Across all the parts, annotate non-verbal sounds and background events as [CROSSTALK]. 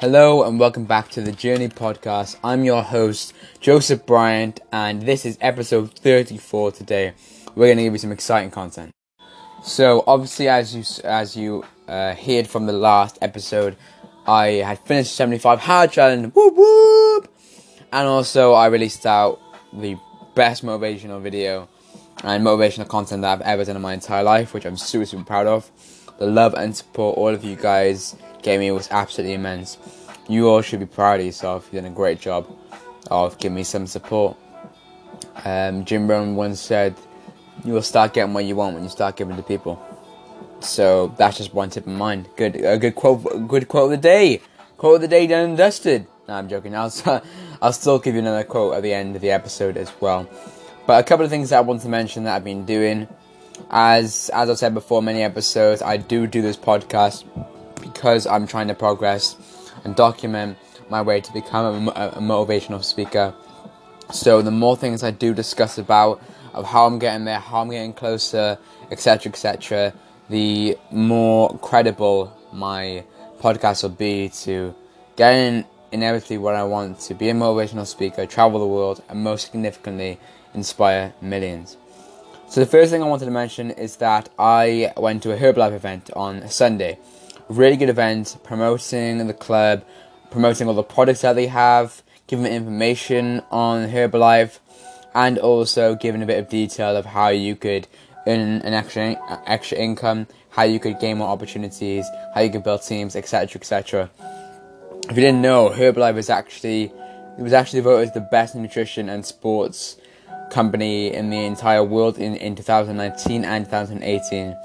Hello and welcome back to the Journey Podcast. I'm your host, Joseph Bryant, and this is episode 34 today. We're going to give you some exciting content. So, obviously, as you as you uh, heard from the last episode, I had finished 75 hard challenge, whoop whoop, and also I released out the best motivational video and motivational content that I've ever done in my entire life, which I'm super super proud of. The love and support all of you guys gave me was absolutely immense. You all should be proud of yourself. You've done a great job of giving me some support. Um, Jim Rohn once said, "You will start getting what you want when you start giving to people." So that's just one tip of mind. Good, a good quote. Good quote of the day. Quote of the day done and dusted. No, I'm joking. I'll, [LAUGHS] I'll still give you another quote at the end of the episode as well. But a couple of things that I want to mention that I've been doing. As as I've said before, many episodes, I do do this podcast because I'm trying to progress and document my way to become a, a, motivational speaker. So the more things I do discuss about of how I'm getting there, how I'm getting closer, etc., etc., the more credible my podcast will be to getting inevitably what I want to be a motivational speaker, travel the world, and most significantly, inspire millions. So the first thing I wanted to mention is that I went to a Herbalife event on Sunday. Really good event, promoting the club, promoting all the products that they have, giving information on Herbalife, and also giving a bit of detail of how you could earn an extra extra income, how you could gain more opportunities, how you could build teams, etc., etc. If you didn't know, Herbalife is actually it was actually voted as the best nutrition and sports company in the entire world in, in 2019 and 2018.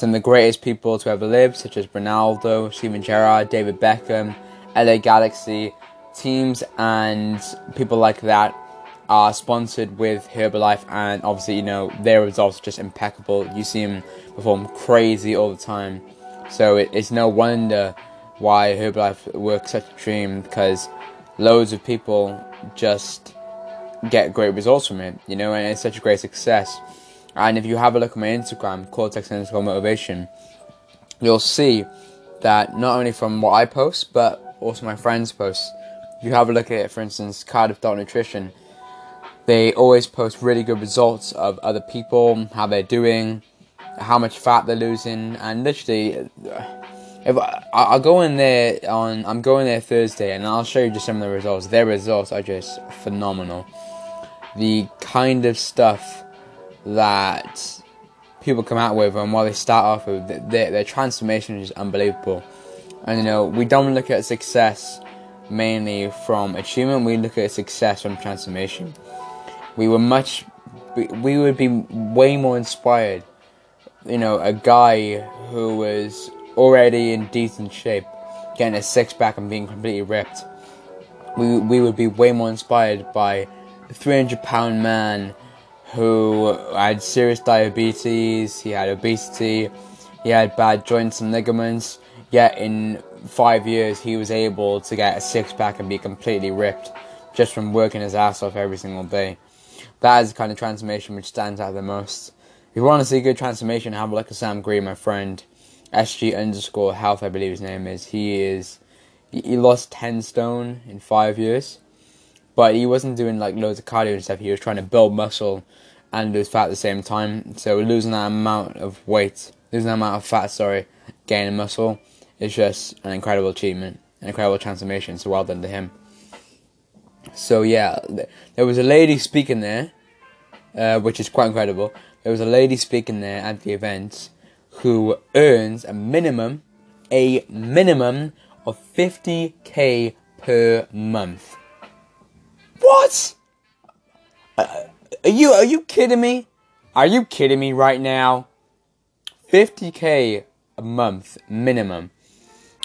Some of the greatest people to ever live, such as Ronaldo, Steven Gerrard, David Beckham, LA Galaxy, teams and people like that are sponsored with Herbalife, and obviously, you know, their results are just impeccable. You see them perform crazy all the time. So it, it's no wonder why Herbalife works such a dream because loads of people just get great results from it, you know, and it's such a great success. And if you have a look at my Instagram, Cortex underscore motivation, you'll see that not only from what I post, but also my friends post. If you have a look at it, for instance, Cardiff Dot Nutrition, they always post really good results of other people, how they're doing, how much fat they're losing, and literally, if I, I'll go in there on, I'm going there Thursday, and I'll show you just some of the results. Their results are just phenomenal the kind of stuff that people come out with and while they start off with their, their transformation is unbelievable. And you know we don't look at success mainly from achievement we look at success from transformation. We were much we would be way more inspired you know a guy who was already in decent shape getting a six pack and being completely ripped. We, we would be way more inspired by a 300 pound man who had serious diabetes, he had obesity, he had bad joints and ligaments, yet in five years he was able to get a six pack and be completely ripped just from working his ass off every single day. That is the kind of transformation which stands out the most. If you want to see a good transformation, have a look at Sam Green, my friend. SG underscore health, I believe his name is. He is he lost ten stone in five years but he wasn't doing like loads of cardio and stuff. He was trying to build muscle and lose fat at the same time. So losing that amount of weight, losing that amount of fat, sorry, gaining muscle is just an incredible achievement, an incredible transformation. So well done to him. So yeah, there was a lady speaking there, uh, which is quite incredible. There was a lady speaking there at the event who earns a minimum, a minimum of 50k per month. What? Uh, are you are you kidding me? Are you kidding me right now? 50k a month minimum.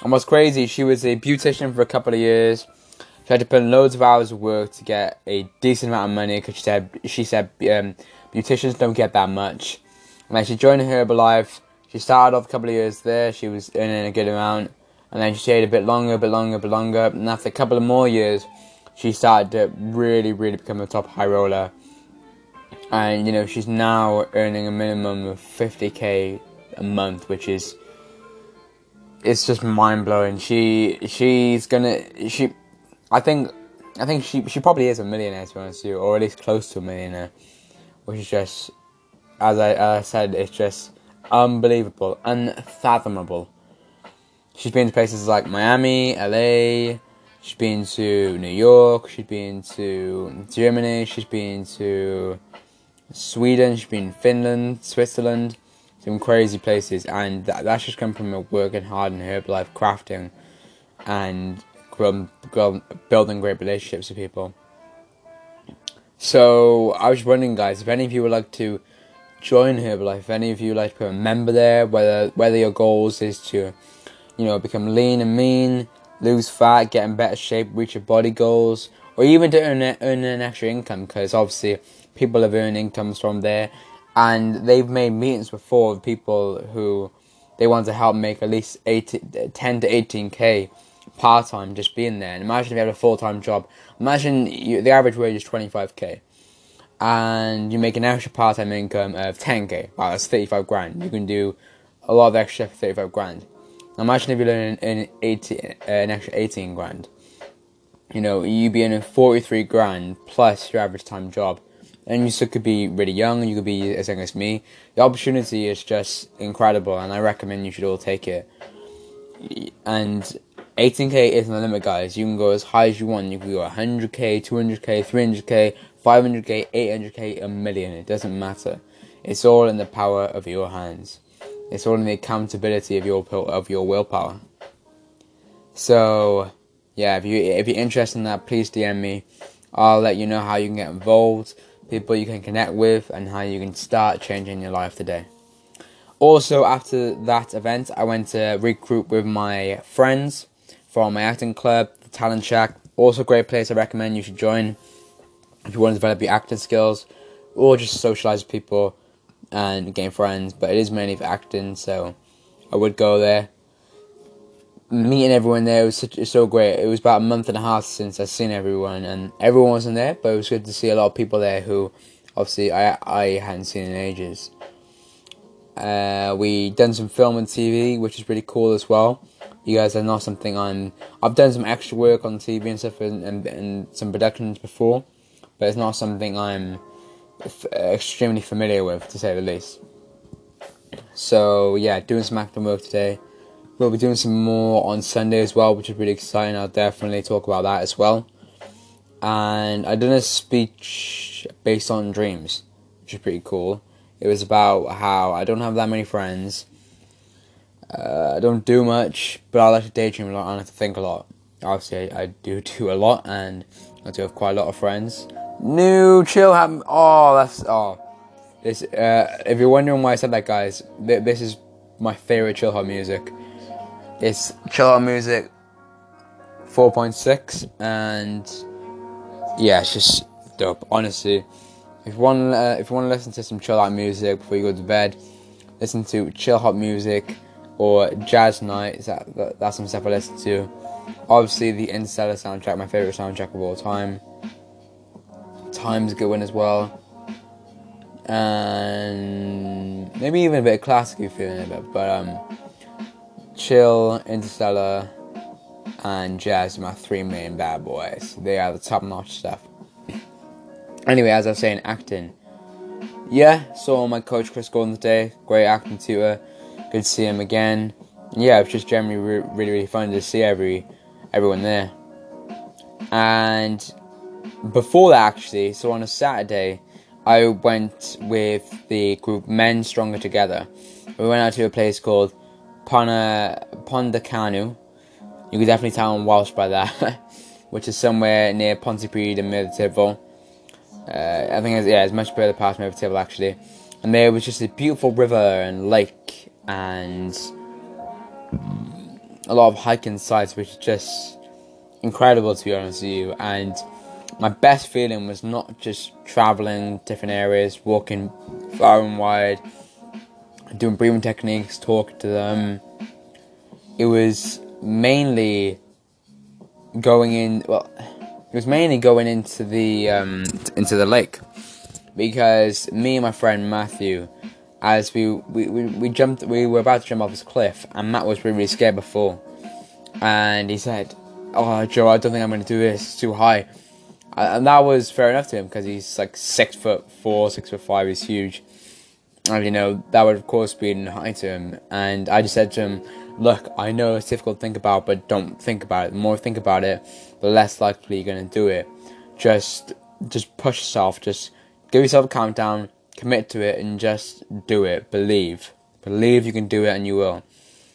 And what's crazy, she was a beautician for a couple of years. She had to put in loads of hours of work to get a decent amount of money because she said she said um, beauticians don't get that much. And then she joined Herbalife. She started off a couple of years there. She was earning a good amount, and then she stayed a bit longer, a bit longer, a bit longer. And after a couple of more years, she started to really, really become a top high roller. And you know, she's now earning a minimum of 50k a month, which is it's just mind blowing. She she's gonna she, I think I think she she probably is a millionaire to be honest with you, or at least close to a millionaire, which is just as I, as I said, it's just unbelievable, unfathomable. She's been to places like Miami, LA. She's been to New York. She's been to Germany. She's been to Sweden. She's been Finland, Switzerland, some crazy places, and that, that's just come from her working hard in her life, crafting, and building great relationships with people. So I was wondering, guys, if any of you would like to join Herbalife, if any of you would like to become a member there, whether whether your goals is to, you know, become lean and mean, lose fat, get in better shape, reach your body goals, or even to earn earn an extra income, because obviously people have earned incomes from there, and they've made meetings before with people who they want to help make at least 80, 10 to 18k part time just being there. And imagine if you had a full time job. Imagine you, the average wage is 25k. And you make an extra part time income of 10k. Wow, that's 35 grand. You can do a lot of extra for 35 grand. Imagine if you learn an, 18, uh, an extra 18 grand. You know, you'd be earning 43 grand plus your average time job. And you still could be really young, you could be as young as me. The opportunity is just incredible, and I recommend you should all take it. And 18k isn't the limit, guys. You can go as high as you want. You can go 100k, 200k, 300k, 500k, 800k, a million. It doesn't matter. It's all in the power of your hands. It's all in the accountability of your of your willpower. So, yeah, if you if you're interested in that, please DM me. I'll let you know how you can get involved, people you can connect with, and how you can start changing your life today. Also, after that event, I went to regroup with my friends from my acting club, the Talent Shack. Also, a great place I recommend you should join if you want to develop your acting skills or just socialize with people and gain friends. But it is mainly for acting, so I would go there. Meeting everyone there was such, so great. It was about a month and a half since I'd seen everyone, and everyone wasn't there, but it was good to see a lot of people there who obviously I I hadn't seen in ages. Uh, we done some film and TV, which is pretty cool as well you guys are not something I'm. I've done some extra work on TV and stuff and, and, and some productions before, but it's not something I'm extremely familiar with, to say the least. So yeah, doing some acting work today. We'll be doing some more on Sunday as well, which is really exciting. I'll definitely talk about that as well. And I did a speech based on dreams, which is pretty cool. It was about how I don't have that many friends uh, I don't do much, but I like to daydream a lot. I like to think a lot. Obviously, I, I, do [LAUGHS] do a lot, and I do have quite a lot of friends. New chill hop. Oh, that's oh. This. Uh, if you're wondering why I said that, guys, th- this is my favorite chill hop music. It's chill hop music. 4.6 and yeah, it's just dope. Honestly, if you want, uh, if you want to listen to some chill out music before you go to bed, listen to chill hop music or Jazz Nights. That, that, that's some stuff I listen to. Obviously, the Interstellar soundtrack, my favorite soundtrack of all time. Time's one as well. And maybe even a bit of classic feeling a bit, but um, chill, Interstellar, and jazz are my three main bad boys. They are the top notch stuff. [CLEARS THROAT] Anyway, as I was saying, acting. Yeah, saw my coach Chris Gordon today. Great acting tutor good to see him again. Yeah, it was just generally re- really really fun to see every everyone there. And before that, actually, so on a Saturday, I went with the group Men Stronger Together. We went out to a place called Pona Pondacanu. You can definitely tell I'm Welsh by that, [LAUGHS] which is somewhere near Pontypridd and Merthyr. Uh, I think it's, yeah, it's much further past Merthyr actually. And there was just a beautiful river and lake and a lot of hiking sites, which is just incredible to be honest with you. And my best feeling was not just traveling different areas, walking far and wide, doing breathing techniques, talking to them. It was mainly going in. Well, it was mainly going into the um, into the lake because me and my friend Matthew as we, we, we, we jumped, we were about to jump off this cliff, and Matt was really, really scared before, and he said, "Oh, Joe, I don't think I'm going to do this. It's too high." And that was fair enough to him because he's like six foot four, six foot five. He's huge, and you know that would of course be high to him. And I just said to him, "Look, I know it's difficult to think about, but don't think about it. The more you think about it, the less likely you're going to do it. Just, just push yourself. Just give yourself a countdown." commit to it and just do it. Believe. Believe you can do it and you will.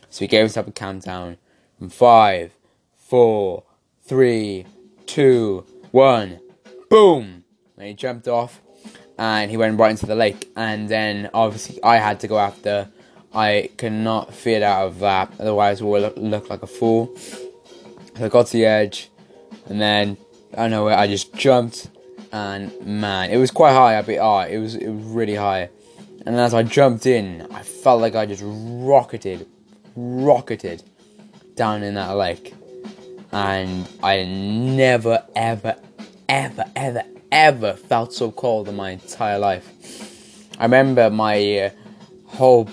So he gave himself a countdown from five, four, three, two, one. Boom! And he jumped off and he went right into the lake. And then obviously I had to go after. I could not fit out of that, otherwise would look, look like a fool. So I got to the edge, and then I don't know I just jumped and man, it was quite high. I bet, oh, it was it was really high. And as I jumped in, I felt like I just rocketed, rocketed down in that lake, and I never, ever, ever, ever, ever felt so cold in my entire life. I remember my uh, whole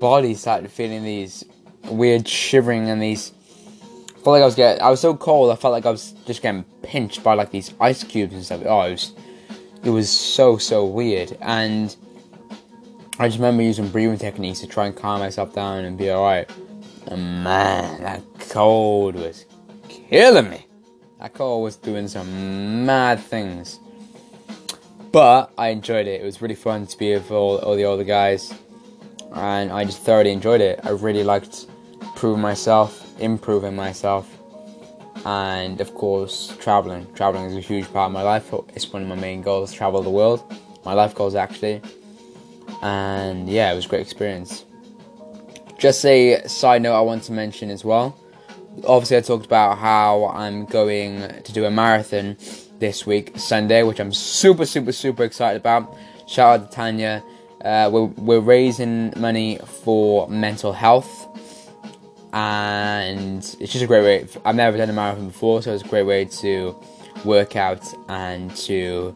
body started feeling these weird shivering and these I felt like I was getting, I was so cold. I felt like I was just getting pinched by like these ice cubes and stuff. Oh, it was, it was so so weird. And I just remember using breathing techniques to try and calm myself down and be alright. And man, that cold was killing me. That cold was doing some mad things. But I enjoyed it. It was really fun to be with all, all the older guys. And I just thoroughly enjoyed it. I really liked proving myself improving myself, and of course, traveling. Traveling is a huge part of my life. It's one of my main goals travel the world. My life goals, actually. And yeah, it was a great experience. Just a side note I want to mention as well. Obviously, I talked about how I'm going to do a marathon this week, Sunday, which I'm super, super, super excited about. Shout out to Tanya. Uh, we're, we're raising money for mental health and it's just a great way. I've never done a marathon before, so it's a great way to work out and to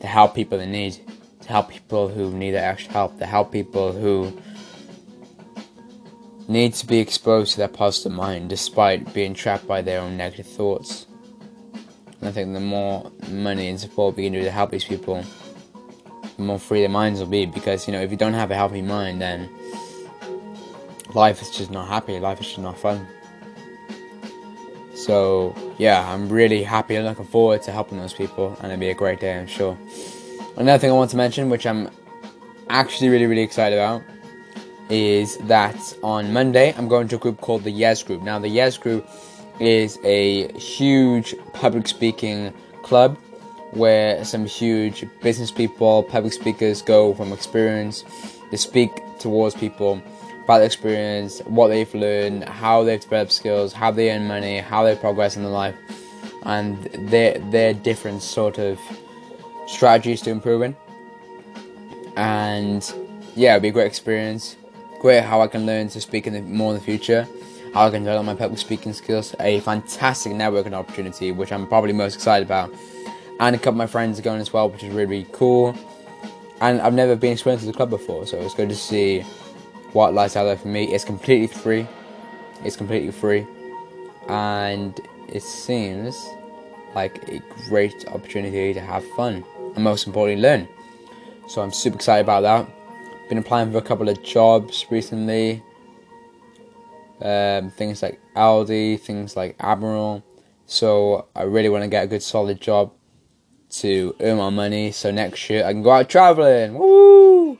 to help people in need, to help people who need extra help, to help people who need to be exposed to their positive mind despite being trapped by their own negative thoughts. And I think the more money and support we can do to help these people, the more free their minds will be. Because you know, if you don't have a healthy mind, then life is just not happy, life is just not fun. So, yeah, I'm really happy and looking forward to helping those people, and it'll be a great day, I'm sure. Another thing I want to mention, which I'm actually really, really excited about, is that on Monday I'm going to a group called the Yes Group. Now, the Yes Group is a huge public speaking club where some huge business people, public speakers go from experience to speak towards people about the experience, what they've learned, how they've developed skills, how they earn money, how they progress in their life, and their their different sort of strategies to improving. And yeah, it'll be a great experience. Great how I can learn to speak in the, more in the future. How I can develop my public speaking skills. A fantastic networking opportunity, which I'm probably most excited about. And a couple of my friends are going as well, which is really, really cool. And I've never been exposed to the club before, so it's good to see what lies out there for me. It's completely free. It's completely free, and it seems like a great opportunity to have fun and most importantly learn. So I'm super excited about that. Been applying for a couple of jobs recently. Um, things like Aldi, things like Admiral. So I really want to get a good solid job to earn my money. So next year I can go out traveling. Woo!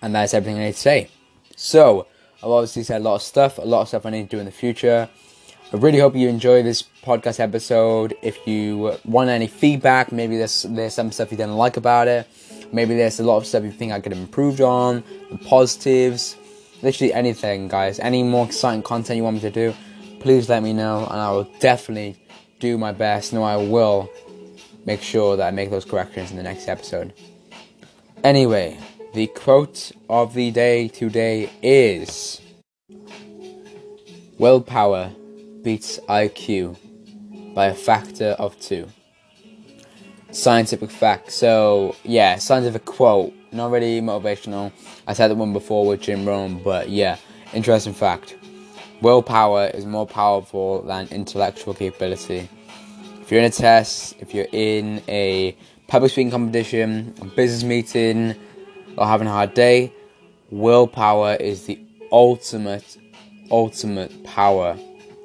And that's everything I need to say. So, I've obviously said a lot of stuff, a lot of stuff I need to do in the future. I really hope you enjoy this podcast episode. If you want any feedback, maybe there's there's some stuff you didn't like about it. Maybe there's a lot of stuff you think I could have improved on, the positives, literally anything, guys. Any more exciting content you want me to do, please let me know, and I will definitely do my best. No, I will make sure that I make those corrections in the next episode. Anyway, the quote of the day today is Willpower beats IQ by a factor of two. Scientific fact. So, yeah, scientific quote. Not really motivational. I said that one before with Jim Rohn, but yeah, interesting fact. Willpower is more powerful than intellectual capability. If you're in a test, if you're in a public speaking competition, a business meeting, or having a hard day, willpower is the ultimate, ultimate power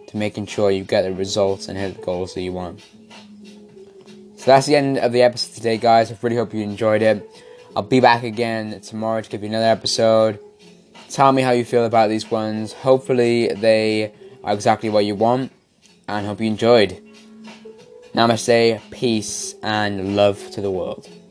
to making sure you get the results and hit the goals that you want. So that's the end of the episode today, guys. I really hope you enjoyed it. I'll be back again tomorrow to give you another episode. Tell me how you feel about these ones. Hopefully, they are exactly what you want, and hope you enjoyed. Namaste, peace, and love to the world.